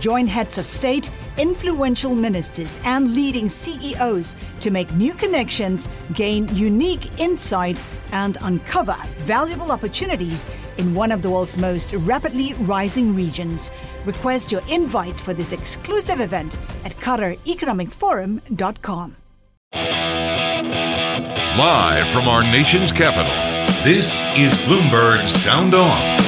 Join heads of state, influential ministers, and leading CEOs to make new connections, gain unique insights, and uncover valuable opportunities in one of the world's most rapidly rising regions. Request your invite for this exclusive event at QatarEconomicForum.com. Live from our nation's capital, this is Bloomberg Sound On.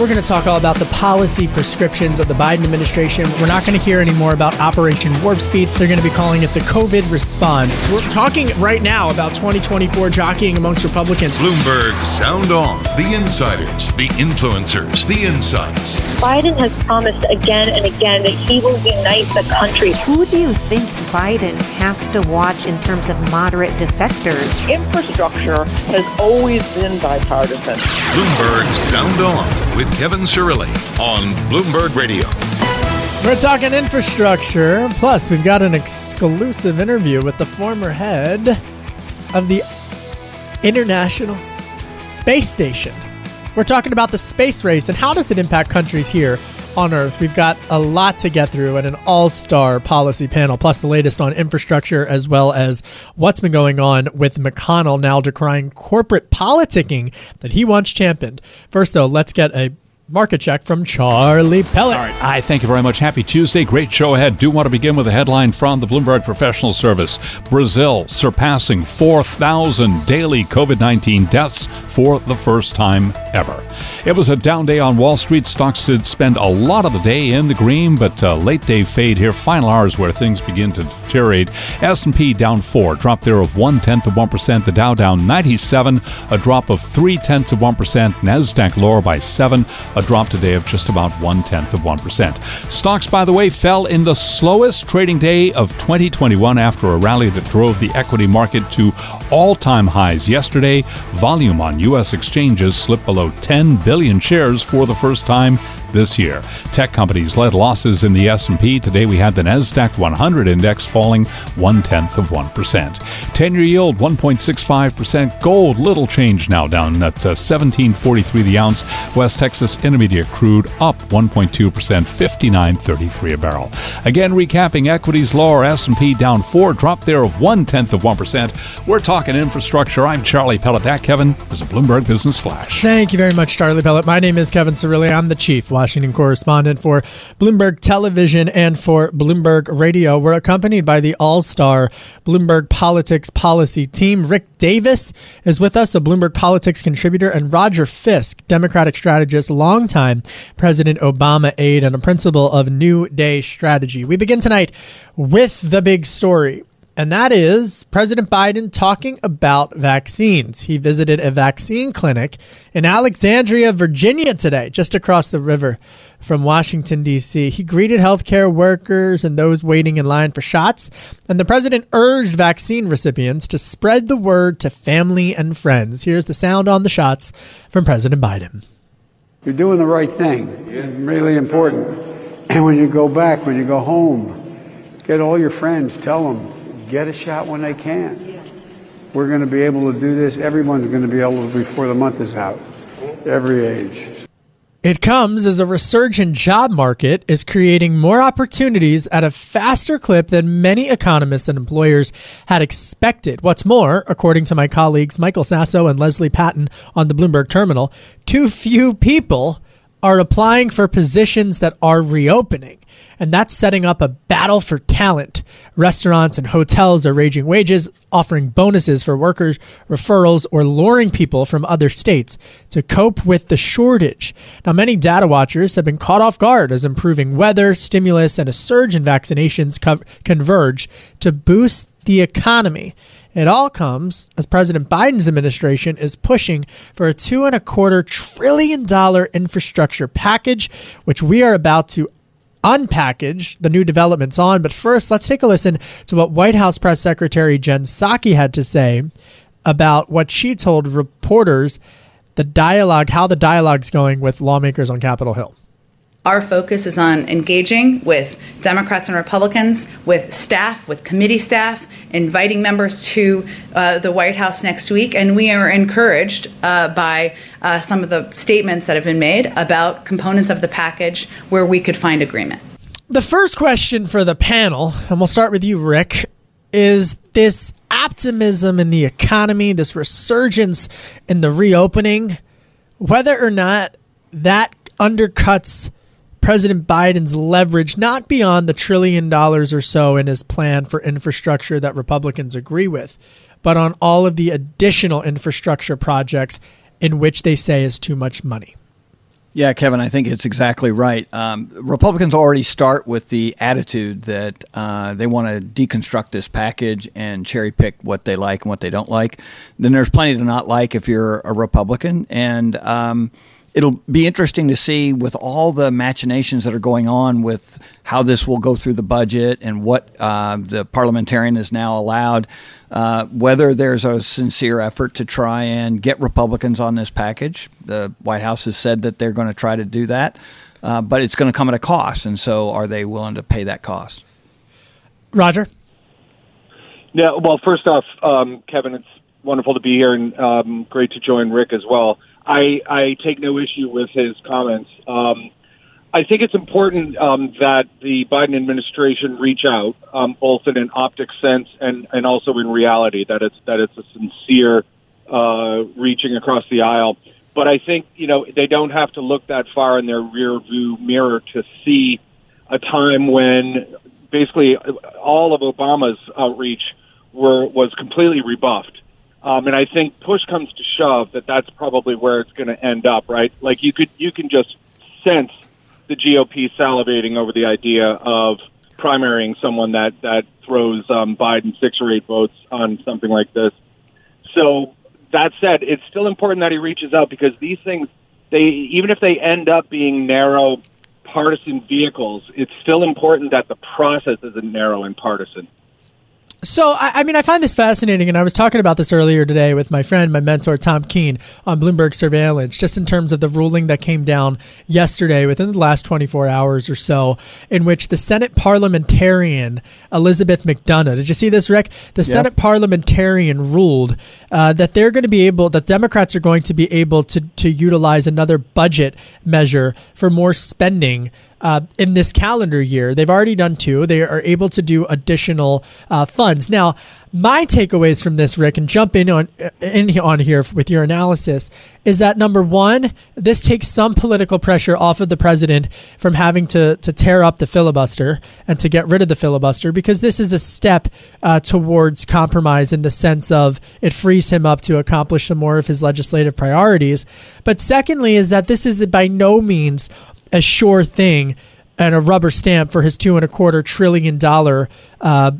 We're going to talk all about the policy prescriptions of the Biden administration. We're not going to hear any more about Operation Warp Speed. They're going to be calling it the COVID response. We're talking right now about 2024 jockeying amongst Republicans. Bloomberg Sound On. The insiders, the influencers, the insights. Biden has promised again and again that he will unite the country. Who do you think Biden has to watch in terms of moderate defectors? Infrastructure has always been bipartisan. Bloomberg Sound On with Kevin Cirilli on Bloomberg Radio. We're talking infrastructure. Plus, we've got an exclusive interview with the former head of the International Space Station. We're talking about the space race and how does it impact countries here on Earth. We've got a lot to get through and an all star policy panel, plus the latest on infrastructure, as well as what's been going on with McConnell now decrying corporate politicking that he once championed. First, though, let's get a market check from Charlie Pellet. All right. I thank you very much. Happy Tuesday. Great show ahead. Do want to begin with a headline from the Bloomberg Professional Service. Brazil surpassing 4,000 daily COVID 19 deaths for the first time ever. It was a down day on Wall Street. Stocks did spend a lot of the day in the green, but uh, late day fade here. Final hours where things begin to deteriorate. S&P down four, drop there of one tenth of one percent. The Dow down 97, a drop of three tenths of one percent. Nasdaq lower by seven, a drop today of just about one tenth of one percent. Stocks, by the way, fell in the slowest trading day of 2021 after a rally that drove the equity market to all-time highs yesterday. Volume on U.S. exchanges slipped below 10 billion shares for the first time this year. Tech companies led losses in the S&P. Today we had the Nasdaq 100 index falling one tenth of one percent. Ten-year yield 1.65 percent. Gold little change now down at uh, 17.43 the ounce. West Texas Intermediate crude up 1.2 percent, 59.33 a barrel. Again, recapping equities lower. S&P down four, drop there of one tenth of one percent. We're talking infrastructure. I'm Charlie Pellet. That Kevin is a Bloomberg Business Flash. Thank you very much, Charlie Pellet. My name is Kevin Cirilli. I'm the chief. Washington correspondent for Bloomberg Television and for Bloomberg Radio. We're accompanied by the all star Bloomberg Politics Policy team. Rick Davis is with us, a Bloomberg Politics contributor, and Roger Fisk, Democratic strategist, longtime President Obama aide, and a principal of New Day Strategy. We begin tonight with the big story and that is President Biden talking about vaccines. He visited a vaccine clinic in Alexandria, Virginia today, just across the river from Washington, D.C. He greeted healthcare workers and those waiting in line for shots, and the president urged vaccine recipients to spread the word to family and friends. Here's the sound on the shots from President Biden. You're doing the right thing. It's really important. And when you go back, when you go home, get all your friends, tell them get a shot when they can. We're going to be able to do this. Everyone's going to be able to before the month is out, every age. It comes as a resurgent job market is creating more opportunities at a faster clip than many economists and employers had expected. What's more, according to my colleagues Michael Sasso and Leslie Patton on the Bloomberg Terminal, too few people are applying for positions that are reopening. And that's setting up a battle for talent. Restaurants and hotels are raising wages, offering bonuses for workers, referrals, or luring people from other states to cope with the shortage. Now, many data watchers have been caught off guard as improving weather, stimulus, and a surge in vaccinations co- converge to boost the economy. It all comes as President Biden's administration is pushing for a two and a quarter trillion dollar infrastructure package, which we are about to unpackage the new developments on. But first, let's take a listen to what White House Press Secretary Jen Psaki had to say about what she told reporters the dialogue, how the dialogue's going with lawmakers on Capitol Hill. Our focus is on engaging with Democrats and Republicans, with staff, with committee staff, inviting members to uh, the White House next week. And we are encouraged uh, by uh, some of the statements that have been made about components of the package where we could find agreement. The first question for the panel, and we'll start with you, Rick, is this optimism in the economy, this resurgence in the reopening, whether or not that undercuts President Biden's leverage not beyond the trillion dollars or so in his plan for infrastructure that Republicans agree with, but on all of the additional infrastructure projects in which they say is too much money. Yeah, Kevin, I think it's exactly right. Um, Republicans already start with the attitude that uh, they want to deconstruct this package and cherry pick what they like and what they don't like. Then there's plenty to not like if you're a Republican. And, um, it'll be interesting to see with all the machinations that are going on with how this will go through the budget and what uh, the parliamentarian is now allowed, uh, whether there's a sincere effort to try and get Republicans on this package. The White House has said that they're going to try to do that, uh, but it's going to come at a cost. And so are they willing to pay that cost? Roger? Yeah, well, first off, um, Kevin, it's wonderful to be here and um, great to join Rick as well. I, I take no issue with his comments. Um, I think it's important um, that the Biden administration reach out, um, both in an optic sense and, and also in reality, that it's that it's a sincere uh, reaching across the aisle. But I think you know they don't have to look that far in their rear view mirror to see a time when basically all of Obama's outreach were was completely rebuffed. Um, and I think push comes to shove that that's probably where it's going to end up, right? Like you could you can just sense the GOP salivating over the idea of primarying someone that that throws um, Biden six or eight votes on something like this. So that said, it's still important that he reaches out because these things, they even if they end up being narrow partisan vehicles, it's still important that the process isn't narrow and partisan. So, I, I, mean, I find this fascinating, and I was talking about this earlier today with my friend, my mentor, Tom Keene, on Bloomberg Surveillance, just in terms of the ruling that came down yesterday within the last 24 hours or so, in which the Senate parliamentarian, Elizabeth MacDonough, did you see this, Rick? The yep. Senate parliamentarian ruled uh, that they're going to be able, that Democrats are going to be able to, to utilize another budget measure for more spending uh, in this calendar year. They've already done two. They are able to do additional uh, funds. Now, my takeaways from this, Rick, and jump in on in on here with your analysis, is that number one, this takes some political pressure off of the president from having to to tear up the filibuster and to get rid of the filibuster because this is a step uh, towards compromise in the sense of it frees him up to accomplish some more of his legislative priorities. But secondly, is that this is by no means a sure thing and a rubber stamp for his two and a quarter trillion dollar uh,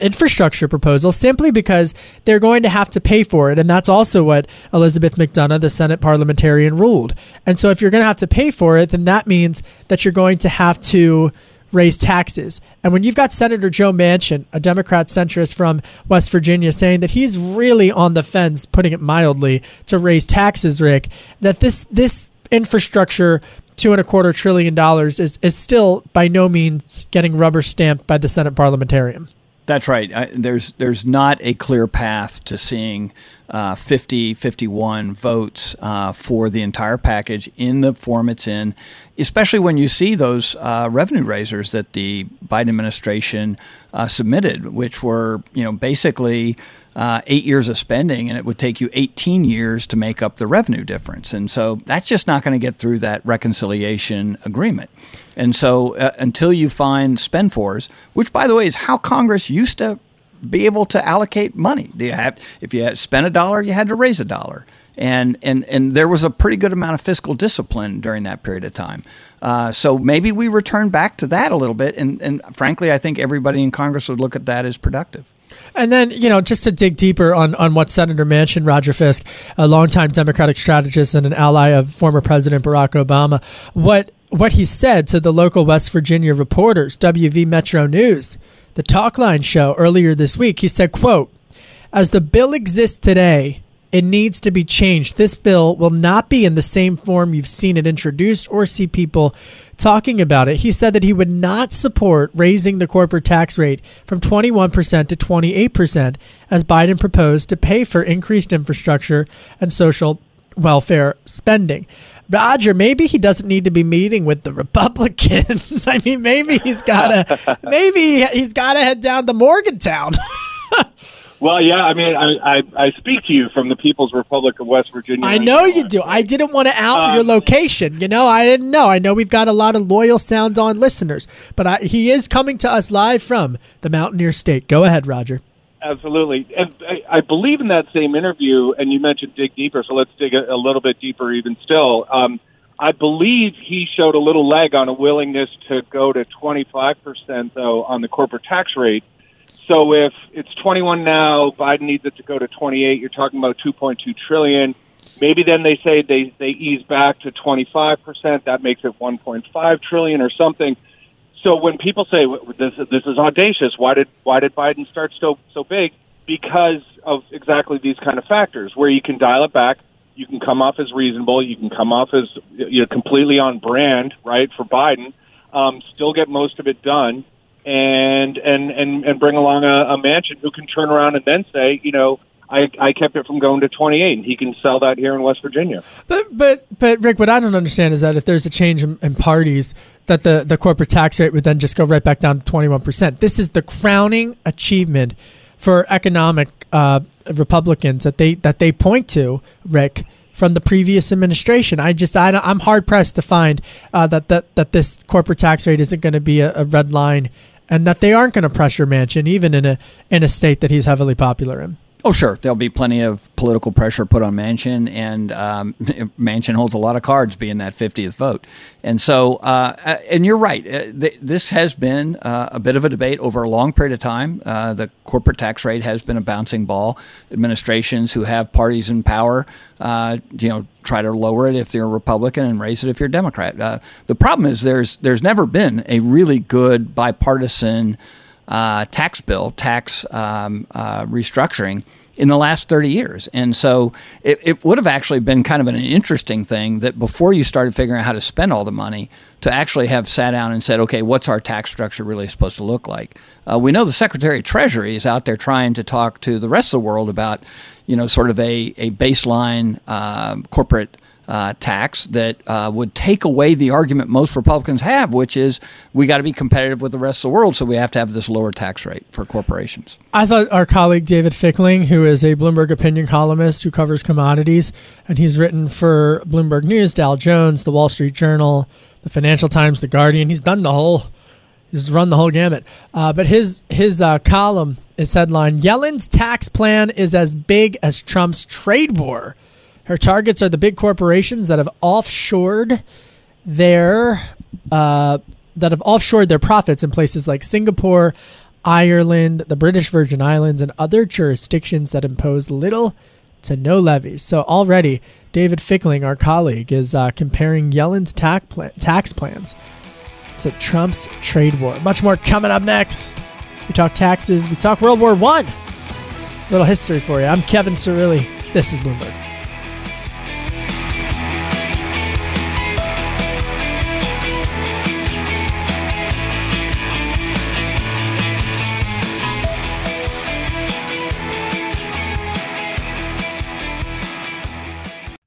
infrastructure proposal simply because they're going to have to pay for it. And that's also what Elizabeth MacDonough, the Senate parliamentarian, ruled. And so if you're going to have to pay for it, then that means that you're going to have to raise taxes. And when you've got Senator Joe Manchin, a Democrat centrist from West Virginia, saying that he's really on the fence, putting it mildly, to raise taxes, Rick, that this this infrastructure two and a quarter trillion dollars is, is still by no means getting rubber stamped by the Senate parliamentarian. That's right. I, there's there's not a clear path to seeing uh, 50, 51 votes uh, for the entire package in the form it's in, especially when you see those uh, revenue raisers that the Biden administration uh, submitted, which were you know basically uh, eight years of spending, and it would take you 18 years to make up the revenue difference. And so that's just not going to get through that reconciliation agreement. And so uh, until you find spend fors, which by the way is how Congress used to be able to allocate money. You have, if you spent a dollar, you had to raise a dollar. And, and, and there was a pretty good amount of fiscal discipline during that period of time. Uh, so maybe we return back to that a little bit. And, and frankly, I think everybody in Congress would look at that as productive. And then, you know, just to dig deeper on, on what Senator Manchin, Roger Fisk, a longtime Democratic strategist and an ally of former President Barack Obama, what what he said to the local West Virginia reporters, WV Metro News, the Talkline show earlier this week. He said, quote, as the bill exists today, it needs to be changed. This bill will not be in the same form you've seen it introduced or see people talking about it. He said that he would not support raising the corporate tax rate from 21% to 28% as Biden proposed to pay for increased infrastructure and social welfare spending. Roger, maybe he doesn't need to be meeting with the Republicans. I mean, maybe he's gotta, maybe he's gotta head down to Morgantown. Well, yeah, I mean, I, I, I speak to you from the People's Republic of West Virginia. I know you do. I didn't want to out um, your location. You know, I didn't know. I know we've got a lot of loyal Sound On listeners, but I, he is coming to us live from the Mountaineer State. Go ahead, Roger. Absolutely. And I, I believe in that same interview, and you mentioned dig deeper, so let's dig a, a little bit deeper even still. Um, I believe he showed a little leg on a willingness to go to 25%, though, on the corporate tax rate. So if it's 21 now, Biden needs it to go to 28. You're talking about 2.2 trillion. Maybe then they say they, they ease back to 25%. That makes it 1.5 trillion or something. So when people say this this is audacious, why did why did Biden start so so big? Because of exactly these kind of factors, where you can dial it back, you can come off as reasonable, you can come off as you know completely on brand, right, for Biden, um, still get most of it done, and and and and bring along a, a Manchin who can turn around and then say, you know, I, I kept it from going to 28, and he can sell that here in West Virginia. But but but Rick, what I don't understand is that if there's a change in, in parties, that the the corporate tax rate would then just go right back down to 21 percent. This is the crowning achievement for economic uh, Republicans that they that they point to, Rick. From the previous administration, I just I, am hard pressed to find uh, that that that this corporate tax rate isn't going to be a, a red line, and that they aren't going to pressure Manchin, even in a in a state that he's heavily popular in. Oh, sure. There'll be plenty of political pressure put on Manchin, and um, Manchin holds a lot of cards being that 50th vote. And so, uh, uh, and you're right. Uh, this has been uh, a bit of a debate over a long period of time. Uh, the corporate tax rate has been a bouncing ball. Administrations who have parties in power, uh, you know, try to lower it if they're a Republican and raise it if you're a Democrat. the problem is there's there's never been a really good bipartisan uh, tax bill, tax um, uh, restructuring in the last 30 years. And so it, it would have actually been kind of an interesting thing that before you started figuring out how to spend all the money, to actually have sat down and said, okay, what's our tax structure really supposed to look like? Uh, we know the Secretary of Treasury is out there trying to talk to the rest of the world about, you know, sort of a, a baseline uh, corporate uh, tax that uh, would take away the argument most Republicans have, which is we got to be competitive with the rest of the world, so we have to have this lower tax rate for corporations. I thought our colleague David Fickling, who is a Bloomberg opinion columnist who covers commodities, and he's written for Bloomberg News, Dow Jones, the Wall Street Journal, the Financial Times, the Guardian. He's done the whole. He's run the whole gamut. Uh, but his his uh, column is headline: Yellen's tax plan is as big as Trump's trade war. Her targets are the big corporations that have offshored their uh, that have offshored their profits in places like Singapore, Ireland, the British Virgin Islands, and other jurisdictions that impose little to no levies. So already, David Fickling, our colleague, is uh, comparing Yellen's tax, plan- tax plans to Trump's trade war. Much more coming up next. We talk taxes. We talk World War One. Little history for you. I'm Kevin Cirilli. This is Bloomberg.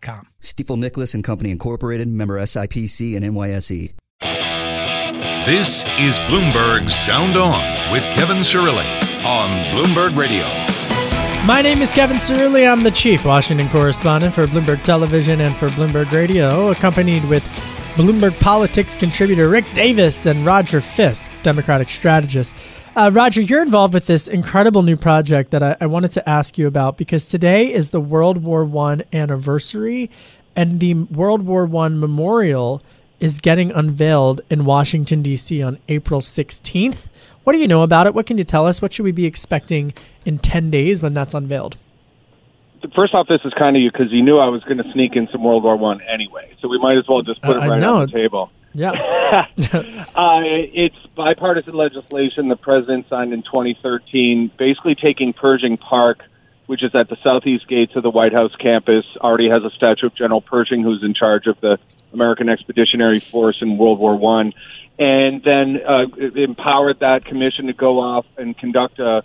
com. Stifel Nicolaus and Company Incorporated, member SIPC and NYSE. This is Bloomberg Sound On with Kevin Cirilli on Bloomberg Radio. My name is Kevin Cirilli. I'm the chief Washington correspondent for Bloomberg Television and for Bloomberg Radio, accompanied with Bloomberg Politics contributor Rick Davis and Roger Fisk, Democratic strategist. Uh, Roger, you're involved with this incredible new project that I, I, wanted to ask you about because today is the World War One anniversary, and the World War One memorial is getting unveiled in Washington D.C. on April 16th. What do you know about it? What can you tell us? What should we be expecting in 10 days when that's unveiled? First off, this is kind of you because you knew I was going to sneak in some World War One anyway, so we might as well just put uh, it right on the table. Yeah. uh, it's bipartisan legislation the president signed in 2013, basically taking Pershing Park, which is at the southeast gates of the White House campus, already has a statue of General Pershing, who's in charge of the American Expeditionary Force in World War One, and then uh, empowered that commission to go off and conduct a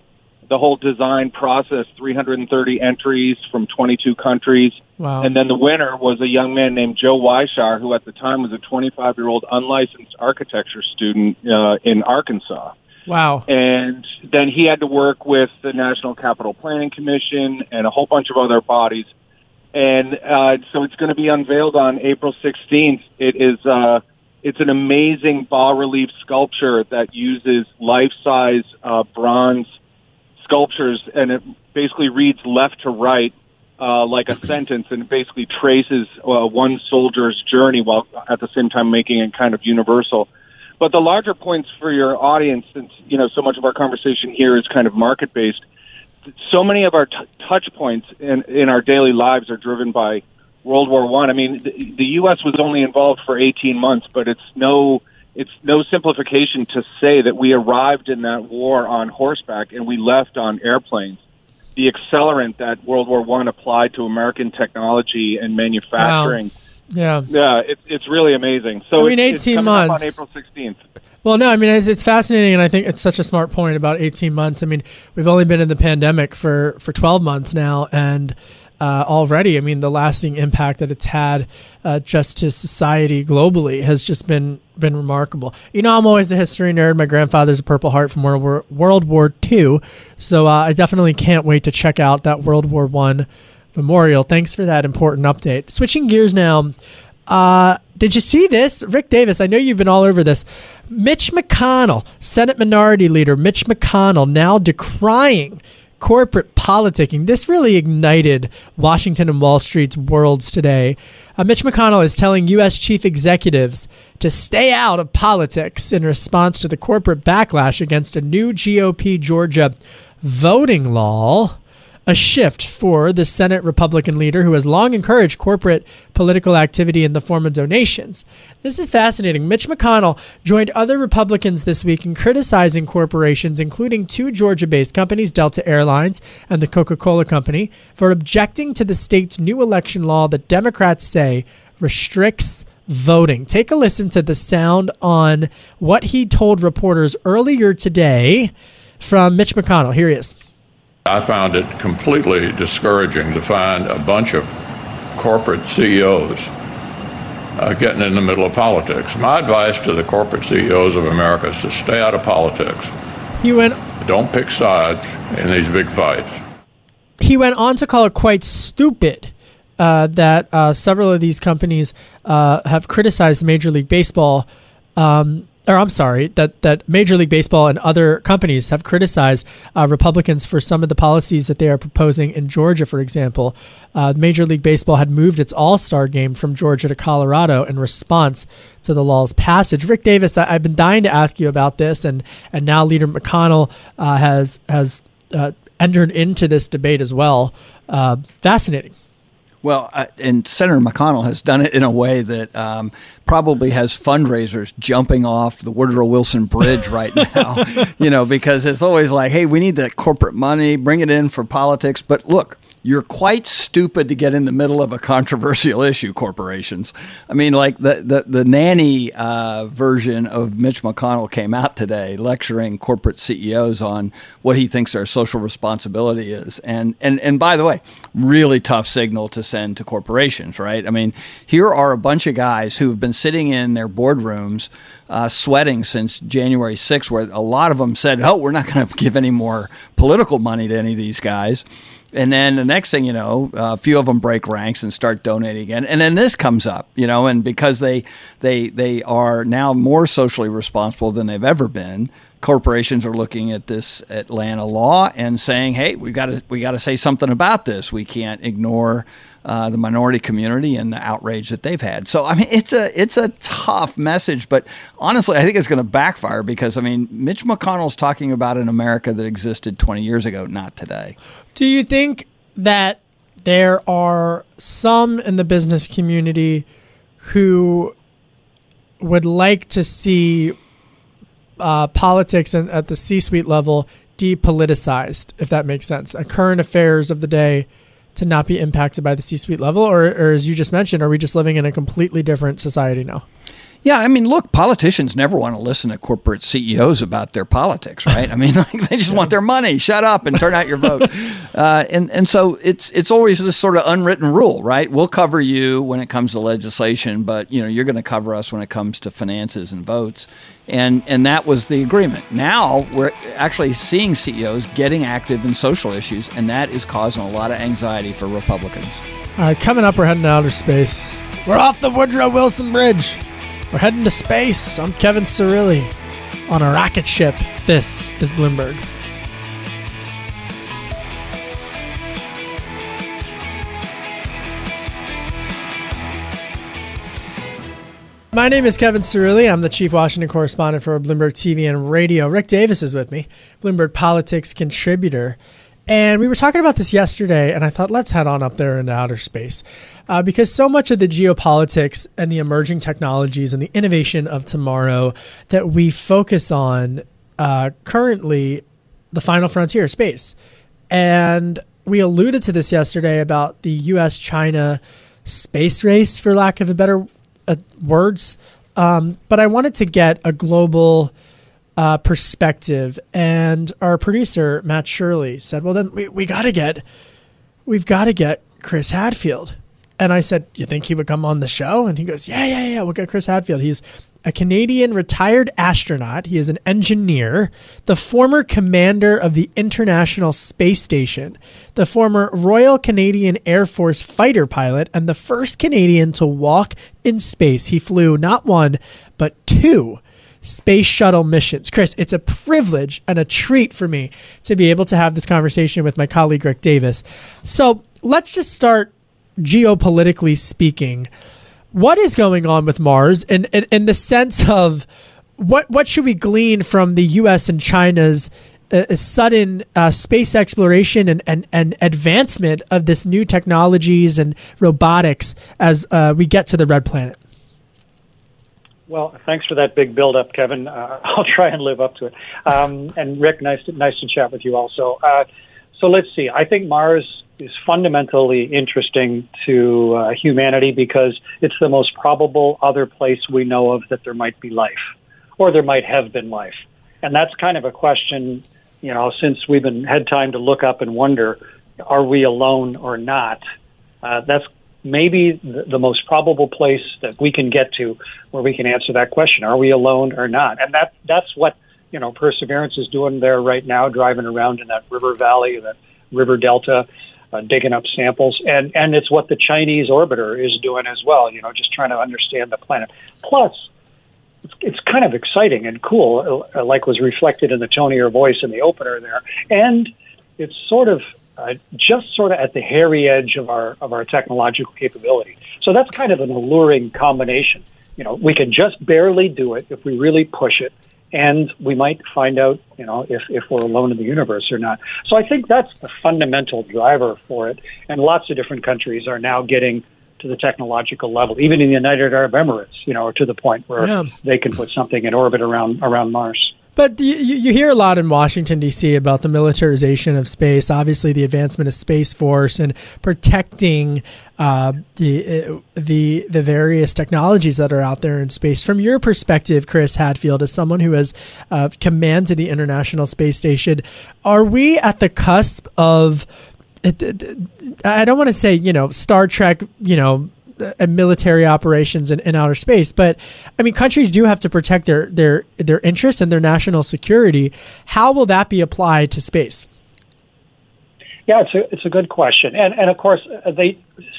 the whole design process 330 entries from 22 countries. Wow. and then the winner was a young man named joe weishaar who at the time was a 25 year old unlicensed architecture student uh, in arkansas. Wow. And then he had to work with the national capital planning commission and a whole bunch of other bodies. And uh, so it's going to be unveiled on april 16th it is uh, it's an amazing bas relief sculpture that uses life size uh, bronze sculptures, and it basically reads left to right uh, like a sentence, and it basically traces uh, one soldier's journey while at the same time making it kind of universal. But the larger points for your audience, since you know so much of our conversation here is kind of market based, so many of our t- touch points in in our daily lives are driven by World War One. I. I mean, the, the U.S. was only involved for 18 months, but it's no it's no simplification to say that we arrived in that war on horseback and we left on airplanes. The accelerant that World War One applied to American technology and manufacturing. Wow. Yeah, yeah, it, it's really amazing. So I mean, eighteen months on April sixteenth. Well, no, I mean it's, it's, fascinating, and I think it's such a smart point about eighteen months. I mean, we've only been in the pandemic for for twelve months now, and uh, already. I mean, the lasting impact that it's had uh, just to society globally has just been been remarkable. You know, I'm always a history nerd. My grandfather's a Purple Heart from World War World War II, so uh, I definitely can't wait to check out that World War One memorial. Thanks for that important update. Switching gears now. Uh, did you see this? Rick Davis, I know you've been all over this. Mitch McConnell, Senate Minority Leader Mitch McConnell, now decrying corporate politicking. This really ignited Washington and Wall Street's worlds today. Uh, Mitch McConnell is telling U.S. chief executives to stay out of politics in response to the corporate backlash against a new GOP Georgia voting law a shift for the Senate Republican leader who has long encouraged corporate political activity in the form of donations. This is fascinating. Mitch McConnell joined other Republicans this week in criticizing corporations, including two Georgia based companies, Delta Airlines and the Coca Cola Company, for objecting to the state's new election law that Democrats say restricts voting. Take a listen to the sound on what he told reporters earlier today from Mitch McConnell. Here he is. I found it completely discouraging to find a bunch of corporate CEOs uh, getting in the middle of politics. My advice to the corporate CEOs of America is to stay out of politics. He went. Don't pick sides in these big fights. He went on to call it quite stupid uh, that uh, several of these companies uh, have criticized Major League Baseball Um, or I'm sorry, that, that Major League Baseball and other companies have criticized uh, Republicans for some of the policies that they are proposing in Georgia, for example. Uh, Major League Baseball had moved its All Star game from Georgia to Colorado in response to the law's passage. Rick Davis, I, have been dying to ask you about this, and, and now Leader McConnell uh, has, has uh, entered into this debate as well. Uh, fascinating. Well, uh, and Senator McConnell has done it in a way that um, probably has fundraisers jumping off the Woodrow Wilson Bridge right now, you know, because it's always like, hey, we need that corporate money, bring it in for politics. But look, you're quite stupid to get in the middle of a controversial issue, corporations. I mean, like the, the, the nanny uh, version of Mitch McConnell came out today lecturing corporate CEOs on what he thinks their social responsibility is. And, and, and by the way, really tough signal to send to corporations, right? I mean, here are a bunch of guys who have been sitting in their boardrooms uh, sweating since January 6th, where a lot of them said, oh, we're not going to give any more political money to any of these guys. And then the next thing you know, a few of them break ranks and start donating again. And then this comes up, you know, and because they they they are now more socially responsible than they've ever been, corporations are looking at this Atlanta law and saying, "Hey, we got to we got to say something about this. We can't ignore uh, the minority community and the outrage that they've had." So, I mean, it's a it's a tough message, but honestly, I think it's going to backfire because I mean, Mitch McConnell's talking about an America that existed 20 years ago, not today. Do you think that there are some in the business community who would like to see uh, politics and at the C-suite level depoliticized, if that makes sense, a current affairs of the day to not be impacted by the C-suite level, or, or as you just mentioned, are we just living in a completely different society now? Yeah, I mean, look, politicians never want to listen to corporate CEOs about their politics, right? I mean, like, they just want their money. Shut up and turn out your vote. Uh, and and so it's it's always this sort of unwritten rule, right? We'll cover you when it comes to legislation, but you know you're going to cover us when it comes to finances and votes. And and that was the agreement. Now we're actually seeing CEOs getting active in social issues, and that is causing a lot of anxiety for Republicans. All right, coming up, we're heading to outer space. We're off the Woodrow Wilson Bridge. We're heading to space. I'm Kevin Cirilli on a rocket ship. This is Bloomberg. My name is Kevin Cirilli. I'm the chief Washington correspondent for Bloomberg TV and Radio. Rick Davis is with me, Bloomberg Politics contributor. And we were talking about this yesterday, and I thought, let's head on up there into outer space. Uh, because so much of the geopolitics and the emerging technologies and the innovation of tomorrow that we focus on uh, currently, the final frontier, space. And we alluded to this yesterday about the US China space race, for lack of a better uh, words. Um, but I wanted to get a global uh, perspective. And our producer Matt Shirley said, "Well, then we, we got to get we've got to get Chris Hadfield." And I said, "You think he would come on the show?" And he goes, "Yeah, yeah, yeah. We'll get Chris Hadfield. He's a Canadian retired astronaut. He is an engineer, the former commander of the International Space Station, the former Royal Canadian Air Force fighter pilot, and the first Canadian to walk in space. He flew not one, but two space shuttle missions. Chris, it's a privilege and a treat for me to be able to have this conversation with my colleague Rick Davis. So let's just start geopolitically speaking. What is going on with Mars in, in, in the sense of what, what should we glean from the U.S. and China's uh, sudden uh, space exploration and, and, and advancement of this new technologies and robotics as uh, we get to the red planet? Well, thanks for that big build-up, Kevin. Uh, I'll try and live up to it. Um, and Rick, nice to, nice to chat with you also. Uh, so let's see. I think Mars is fundamentally interesting to uh, humanity because it's the most probable other place we know of that there might be life, or there might have been life. And that's kind of a question, you know, since we've been had time to look up and wonder, are we alone or not? Uh, that's maybe the, most probable place that we can get to where we can answer that question: Are we alone or not? And that that's what you know Perseverance is doing there right now, driving around in that river valley, that river delta. Uh, digging up samples, and and it's what the Chinese orbiter is doing as well. You know, just trying to understand the planet. Plus, it's, it's kind of exciting and cool, uh, like was reflected in the tone of your voice in the opener there, and it's sort of uh, just sort of at the hairy edge of our of our technological capability. So that's kind of an alluring combination. You know, we can just barely do it if we really push it, and we might find out, you know, if, if we're alone in the universe or not. So I think that's the fundamental driver for it. And lots of different countries are now getting to the technological level, even in the United Arab Emirates, you know, to the point where yeah. they can put something in orbit around around Mars. But you, you hear a lot in Washington, D.C. about the militarization of space, obviously, the advancement of Space Force and protecting uh, the, uh, the, the various technologies that are out there in space. From your perspective, Chris Hadfield, as someone who has uh, commanded the International Space Station, are we at the cusp of I don't want to say, you know, Star Trek, you know, uh, military operations in, in, outer space. But I mean, countries do have to protect their their their interests and their national security. How will that be applied to space? Yeah, it's a it's a good question, and and of course, uh, they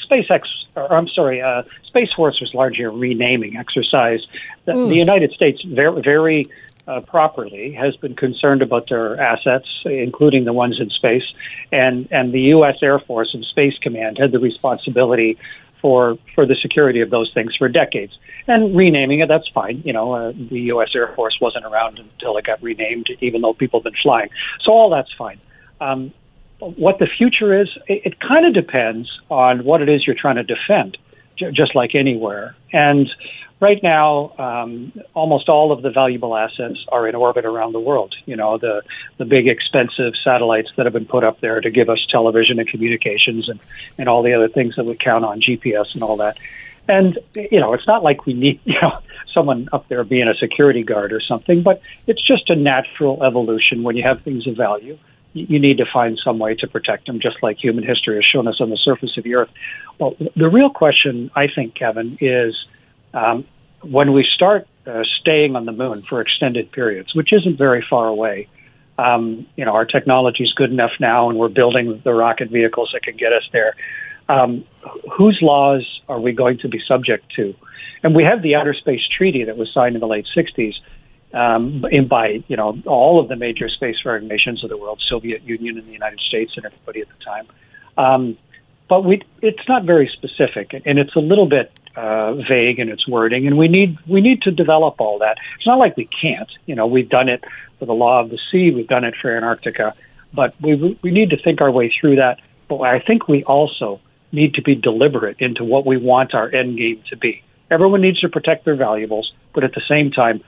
SpaceX, or I'm sorry, uh, Space Force was largely a renaming exercise. The, mm. the United States very very uh, properly has been concerned about their assets, including the ones in space, and and the U.S. Air Force and Space Command had the responsibility for for the security of those things for decades. And renaming it, that's fine. You know, uh, the U.S. Air Force wasn't around until it got renamed, even though people have been flying. So all that's fine. Um, what the future is, it, it kind of depends on what it is you're trying to defend, j- just like anywhere. And right now, um, almost all of the valuable assets are in orbit around the world. You know, the the big expensive satellites that have been put up there to give us television and communications and and all the other things that we count on, GPS and all that. And you know, it's not like we need you know someone up there being a security guard or something, but it's just a natural evolution. When you have things of value, you need to find some way to protect them, just like human history has shown us on the surface of the earth. Well, the real question, I think, Kevin, is um, when we start uh, staying on the moon for extended periods, which isn't very far away, um, you know, our technology is good enough now, and we're building the rocket vehicles that can get us there. Um, whose laws are we going to be subject to? And we have the Outer Space Treaty that was signed in the late '60s um, by you know all of the major spacefaring nations of the world, Soviet Union and the United States, and everybody at the time. Um, but we, it's not very specific, and it's a little bit uh, vague in its wording, and we need we need to develop all that. It's not like we can't. You know, we've done it for the law of the sea, we've done it for Antarctica, but we we need to think our way through that. But I think we also need to be deliberate into what we want our end game to be. Everyone needs to protect their valuables, but at the same time,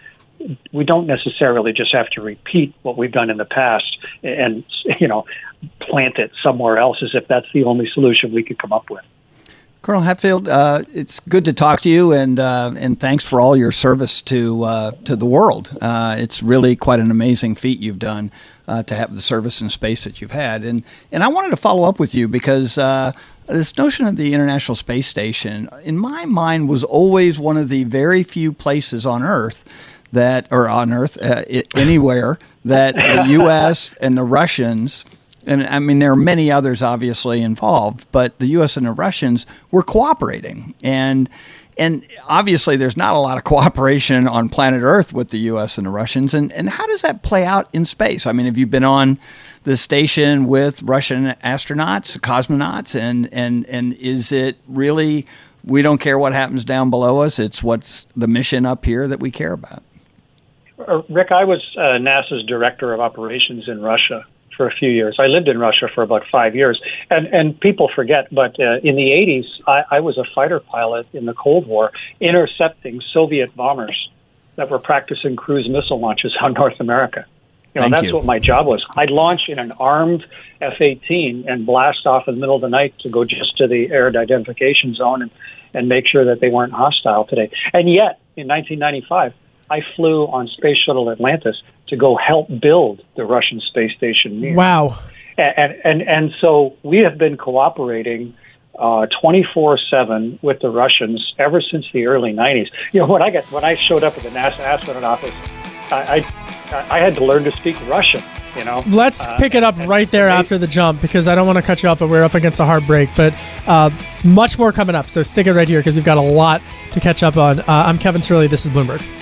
we don't necessarily just have to repeat what we've done in the past and you know plant it somewhere else as if that's the only solution we could come up with. Colonel Hadfield, uh, it's good to talk to you, and uh, and thanks for all your service to uh, to the world. Uh, it's really quite an amazing feat you've done uh, to have the service in space that you've had, and and I wanted to follow up with you because uh, this notion of the International Space Station, in my mind, was always one of the very few places on Earth that, or on Earth, anywhere that the U.S. and the Russians and I mean, there are many others obviously involved, but the U.S. and the Russians were cooperating, and and obviously there's not a lot of cooperation on planet Earth with the U.S. and the Russians, and and how does that play out in space? I mean, have you been on the station with Russian astronauts, cosmonauts, and and and is it really we don't care what happens down below us? It's what's the mission up here that we care about. Uh, Rick, I was uh, NASA's director of operations in Russia for a few years. I lived in Russia for about five years, and and people forget, but uh, in the 80s, I, I was a fighter pilot in the Cold War, intercepting Soviet bombers that were practicing cruise missile launches on North America. You know, Thank that's you. what my job was. I'd launch in an armed F-18 and blast off in the middle of the night to go just to the air identification zone and, and make sure that they weren't hostile today. And yet, in 1995, I flew on Space Shuttle Atlantis to go help build the Russian space station. Mir. Wow. And, and, and so we have been cooperating uh, 24 7 with the Russians ever since the early 90s. You know, when I got when I showed up at the NASA astronaut office, I, I, I had to learn to speak Russian. You know, let's uh, pick it up right there they, after the jump because I don't want to cut you off, but we're up against a hard break. But uh, much more coming up, so stick it right here because we've got a lot to catch up on. Uh, I'm Kevin Cirilli. This is Bloomberg.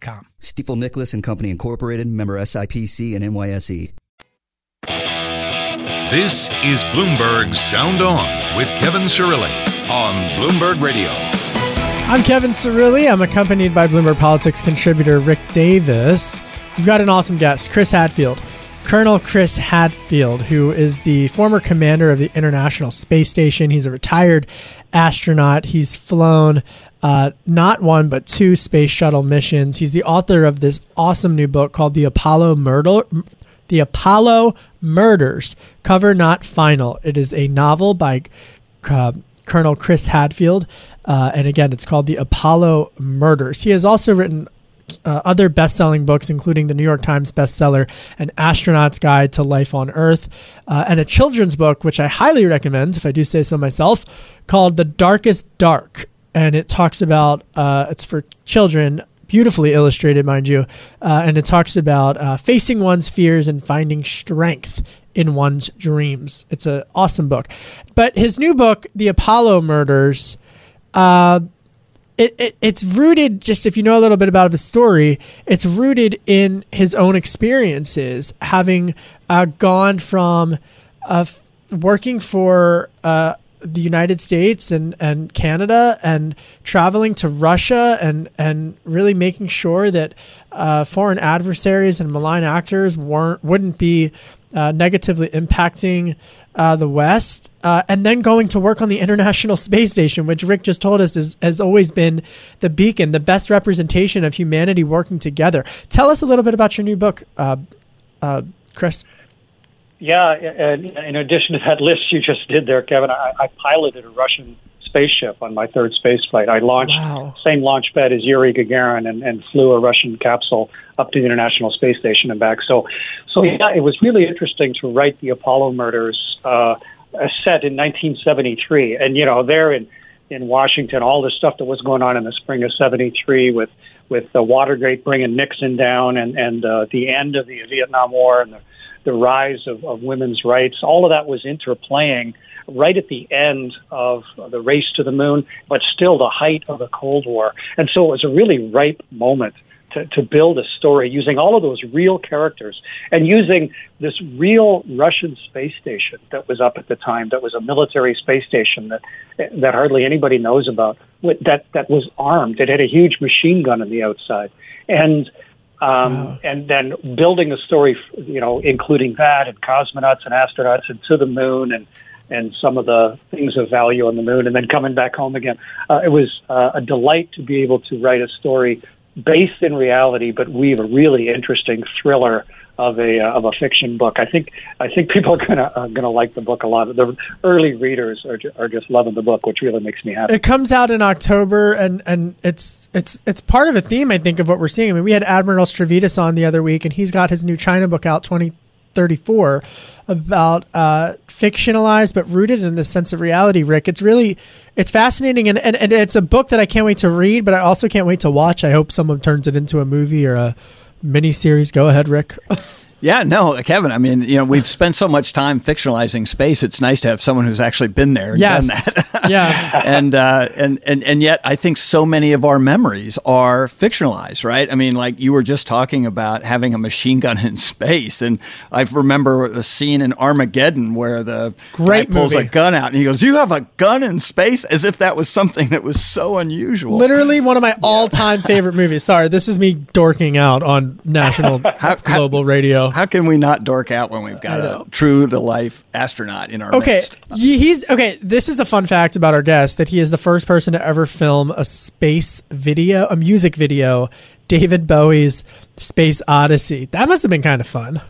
com. Stifel Nicolaus and Company Incorporated, member SIPC and NYSE. This is Bloomberg Sound On with Kevin Cirilli on Bloomberg Radio. I'm Kevin Cirilli. I'm accompanied by Bloomberg Politics contributor Rick Davis. We've got an awesome guest, Chris Hadfield. Colonel Chris Hadfield, who is the former commander of the International Space Station. He's a retired astronaut. He's flown uh, not one but two space shuttle missions. He's the author of this awesome new book called The Apollo Murder. The Apollo Murders, cover not final. It is a novel by uh, Colonel Chris Hadfield, uh, and again, it's called The Apollo Murders. He has also written uh, other best-selling books, including the New York Times bestseller "An Astronaut's Guide to Life on Earth," uh, and a children's book, which I highly recommend, if I do say so myself, called "The Darkest Dark." And it talks about uh, it's for children beautifully illustrated mind you uh, and it talks about uh, facing one's fears and finding strength in one's dreams. It's an awesome book. But his new book the apollo murders uh, it, it, it's rooted just if you know a little bit about the story it's rooted in his own experiences having uh, gone from uh, working for uh, the United States and, and Canada and traveling to Russia and, and really making sure that uh, foreign adversaries and malign actors weren't wouldn't be uh, negatively impacting uh, the West, uh, and then going to work on the International Space Station, which Rick just told us is, has always been the beacon, the best representation of humanity working together. Tell us a little bit about your new book, uh, uh, Chris. Yeah, and in addition to that list you just did there, Kevin, I, I piloted a Russian spaceship on my third space flight. I launched wow. same launch pad as Yuri Gagarin and, and flew a Russian capsule up to the International Space Station and back. So, so yeah, it was really interesting to write the Apollo murders uh, set in 1973, and you know there in in Washington, all the stuff that was going on in the spring of '73 with with the Watergate bringing Nixon down and and uh, the end of the Vietnam War and the the rise of, of women's rights, all of that was interplaying right at the end of the race to the moon, but still the height of the Cold War. And so it was a really ripe moment to, to build a story using all of those real characters and using this real Russian space station that was up at the time, that was a military space station that that hardly anybody knows about, that that was armed. It had a huge machine gun on the outside, and um, wow. and then building a story, you know, including that and cosmonauts and astronauts and to the moon and and some of the things of value on the moon, and then coming back home again. Uh, it was uh, a delight to be able to write a story based in reality, but weave a really interesting thriller of a uh, of a fiction book. I think I think people are gonna are gonna like the book a lot. The early readers are ju- are just loving the book, which really makes me happy. It comes out in October, and and it's it's it's part of a theme I think of what we're seeing. I mean, we had Admiral Stavridis on the other week, and he's got his new China book out twenty thirty four about uh, fictionalized but rooted in the sense of reality. Rick, it's really it's fascinating, and, and and it's a book that I can't wait to read, but I also can't wait to watch. I hope someone turns it into a movie or a miniseries. Go ahead, Rick. Yeah, no, Kevin. I mean, you know, we've spent so much time fictionalizing space. It's nice to have someone who's actually been there and yes. done that. yeah, and uh, and and and yet, I think so many of our memories are fictionalized, right? I mean, like you were just talking about having a machine gun in space, and I remember a scene in Armageddon where the Great guy pulls movie. a gun out and he goes, "You have a gun in space," as if that was something that was so unusual. Literally one of my all-time favorite movies. Sorry, this is me dorking out on national global radio. Know. How can we not dork out when we've got a true to life astronaut in our Okay, midst? y- he's okay. This is a fun fact about our guest that he is the first person to ever film a space video, a music video, David Bowie's Space Oddity. That must have been kind of fun.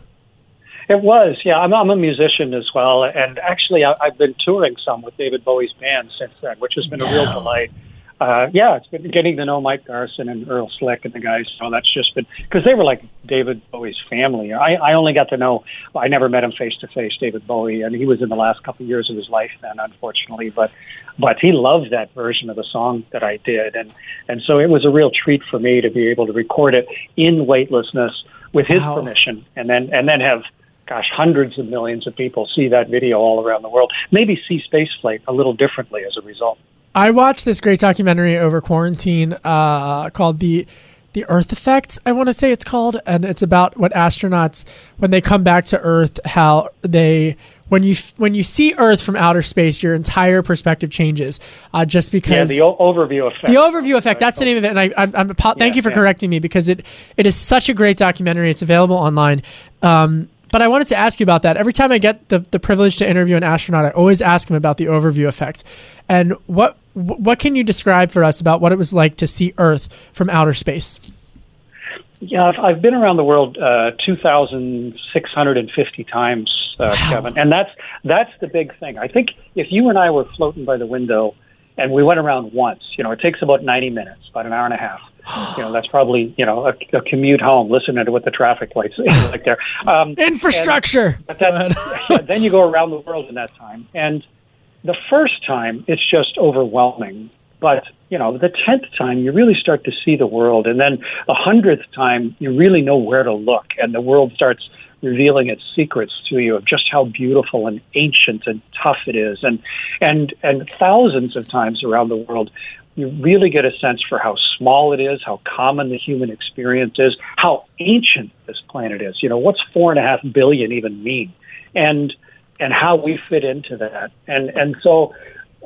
It was, yeah. I'm, I'm a musician as well, and actually, I, I've been touring some with David Bowie's band since then, which has been a real delight. Uh, yeah, it's been getting to know Mike Garson and Earl Slick and the guys. So that's just been because they were like David Bowie's family. I, I only got to know. I never met him face to face, David Bowie, and he was in the last couple of years of his life then, unfortunately. But but he loved that version of the song that I did, and and so it was a real treat for me to be able to record it in weightlessness with his Wow. permission, and then and then have gosh, hundreds of millions of people see that video all around the world. Maybe see spaceflight a little differently as a result. I watched this great documentary over quarantine uh, called the the Earth Effect. I want to say it's called, and it's about what astronauts when they come back to Earth, how they when you when you see Earth from outer space, your entire perspective changes. Uh, just Yeah, because the o- overview effect. the overview effect. That's the name of it. And I, I'm, I'm apo- thank you for yeah. correcting me because it it is such a great documentary. It's available online. Um, but I wanted to ask you about that. Every time I get the, the privilege to interview an astronaut, I always ask him about the overview effect. And what what can you describe for us about what it was like to see Earth from outer space? Yeah, I've, I've been around the world uh, 2,650 times, uh, Kevin, and that's that's the big thing. I think if you and I were floating by the window and we went around once, you know, it takes about 90 minutes, about an hour and a half. You know, that's probably you know a, a commute home, listening to what the traffic lights is like there. Um, Infrastructure. and- but that, then you go around the world in that time, and the first time it's just overwhelming. But you know, the tenth time you really start to see the world, and then the hundredth time you really know where to look, and the world starts revealing its secrets to you of just how beautiful and ancient and tough it is, and and and thousands of times around the world. You really get a sense for how small it is, how common the human experience is, how ancient this planet is. You know, what's four and a half billion even mean? And and how we fit into that. And and so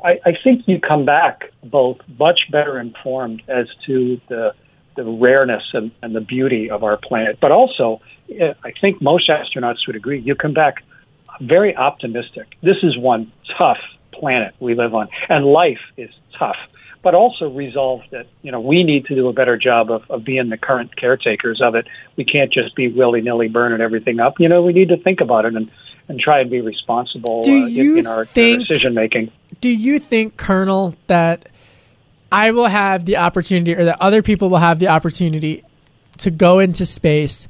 I, I think you come back both much better informed as to the the rareness and, and the beauty of our planet, but also eh, I think most astronauts would agree. You come back very optimistic. This is one tough planet we live on, and life is tough. But also resolve that you know we need to do a better job of, of being the current caretakers of it. We can't just be willy nilly burning everything up. You know we need to think about it and, and try and be responsible Do uh, you in, in our think- decision making. Do you think, Colonel, that I will have the opportunity, or that other people will have the opportunity to go into space,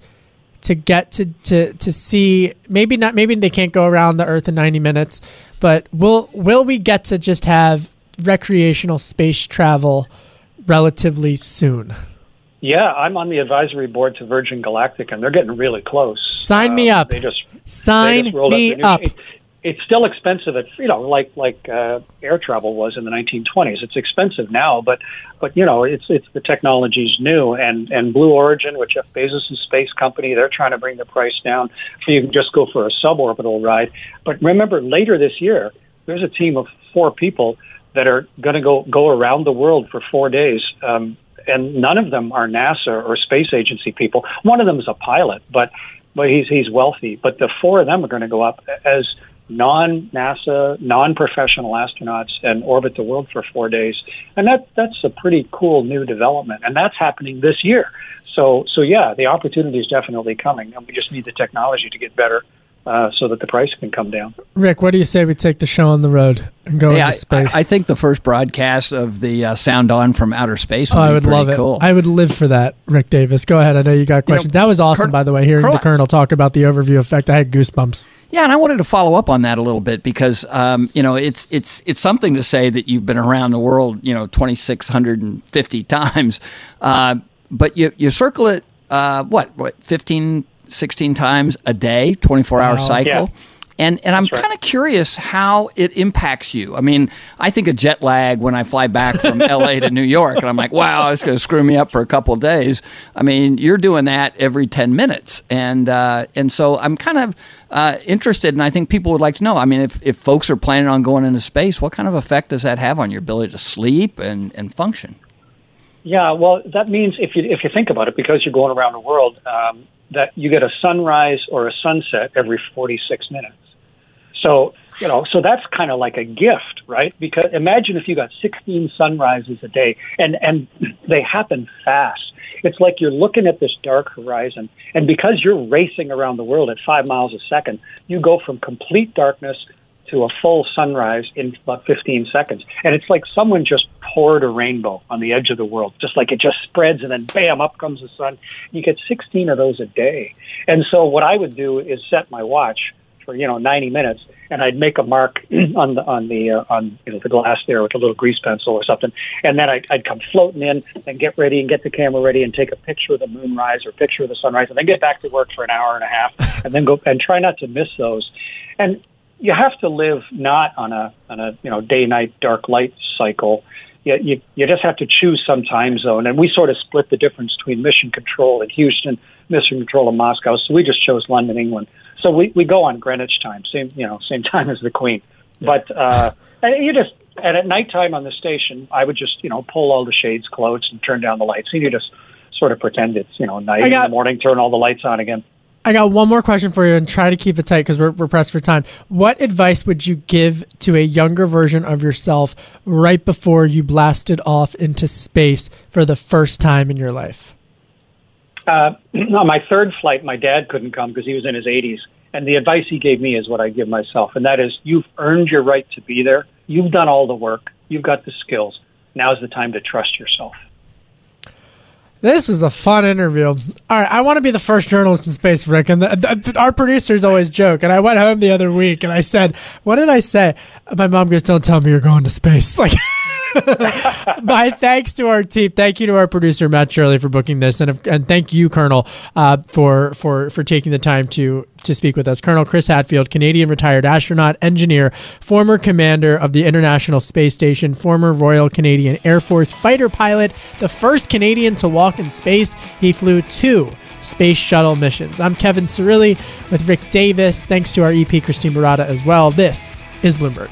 to get to to to see? Maybe not. Maybe they can't go around the Earth in ninety minutes, but will will we get to just have recreational space travel relatively soon? Yeah, I'm on the advisory board to Virgin Galactic, and they're getting really close. Sign me Um, up. They just they Sign just me up. It, it's still expensive. At you know, like like uh, air travel was in the 1920s. It's expensive now, but but you know, it's it's the technology's new, and and Blue Origin, which Jeff Bezos' space company, they're trying to bring the price down so you can just go for a suborbital ride. But remember, later this year, there's a team of four people that are going to go go around the world for four days. Um, and none of them are NASA or space agency people. One of them is a pilot, but but he's he's wealthy. But the four of them are going to go up as non NASA, non professional astronauts and orbit the world for four days, and that that's a pretty cool new development, and that's happening this year. So so yeah, the opportunity is definitely coming, and we just need the technology to get better. Uh, so that the price can come down. Rick, what do you say we take the show on the road and go Hey, into I, space? I, I think the first broadcast of the uh, Sound On from outer space would Oh, be I would love it. cool. I would live for that, Rick Davis. Go ahead. I know you got questions. that was awesome, Colonel- by the way, hearing Colonel- the Colonel talk about the overview effect. I had goosebumps. Yeah, and I wanted to follow up on that a little bit because um, you know it's it's it's something to say that you've been around the world, you know, twenty six hundred and fifty times, uh, but you you circle it uh, what what 15, 16 times a day, twenty four hour Wow. cycle. Yeah. And and I'm kind of curious how it impacts you. I mean, I think of jet lag when I fly back from LA to New York, and I'm like, wow, it's going to screw me up for a couple of days. I mean, you're doing that every 10 minutes, and uh, and so I'm kind of uh, interested, and I think people would like to know. I mean, if if folks are planning on going into space, what kind of effect does that have on your ability to sleep and and function? Yeah, well, that means if you if you think about it, because you're going around the world, um, that you get a sunrise or a sunset every 46 minutes. So, you know, so that's kind of like a gift, right? Because imagine if you got 16 sunrises a day and, and they happen fast. It's like you're looking at this dark horizon. And because you're racing around the world at five miles a second, you go from complete darkness to a full sunrise in about 15 seconds. And it's like someone just poured a rainbow on the edge of the world, just like it just spreads and then bam, up comes the sun. You get 16 of those a day. And so what I would do is set my watch for, you know, 90 minutes and I'd make a mark on the, on the, uh, on, you know, the glass there with a little grease pencil or something. And then I'd, I'd come floating in and get ready and get the camera ready and take a picture of the moonrise or picture of the sunrise and then get back to work for an hour and a half and then go and try not to miss those. And you have to live not on a on a you know day night dark light cycle. You, you you just have to choose some time zone, and we sort of split the difference between mission control in Houston, mission control in Moscow. So we just chose London, England. So we, we go on Greenwich time, same you know same time as the Queen. But uh, and you just and at nighttime on the station, I would just you know pull all the shades closed and turn down the lights, and you just sort of pretend it's you know night got, in the morning, turn all the lights on again. I got one more question for you and try to keep it tight because we're, we're pressed for time. What advice would you give to a younger version of yourself right before you blasted off into space for the first time in your life? Uh, on my third flight, my dad couldn't come because he was in his 80s. And the advice he gave me is what I give myself, and that is you've earned your right to be there. You've done all the work. You've got the skills. Now's the time to trust yourself. This was a fun interview. All right, I want to be the first journalist in space, Rick. And the, the, our producers always joke. And I went home the other week and I said, "What did I say?" My mom goes, "Don't tell me you're going to space." Like. My thanks to our team. Thank you to our producer Matt Shirley for booking this, and and thank you, Colonel, uh, for for for taking the time to to speak with us. Colonel Chris Hadfield, Canadian retired astronaut, engineer, former commander of the International Space Station, former Royal Canadian Air Force fighter pilot, the first Canadian to walk in space. He flew two space shuttle missions. I'm Kevin Cirilli with Rick Davis. Thanks to our EP Christine Barada as well. This is Bloomberg.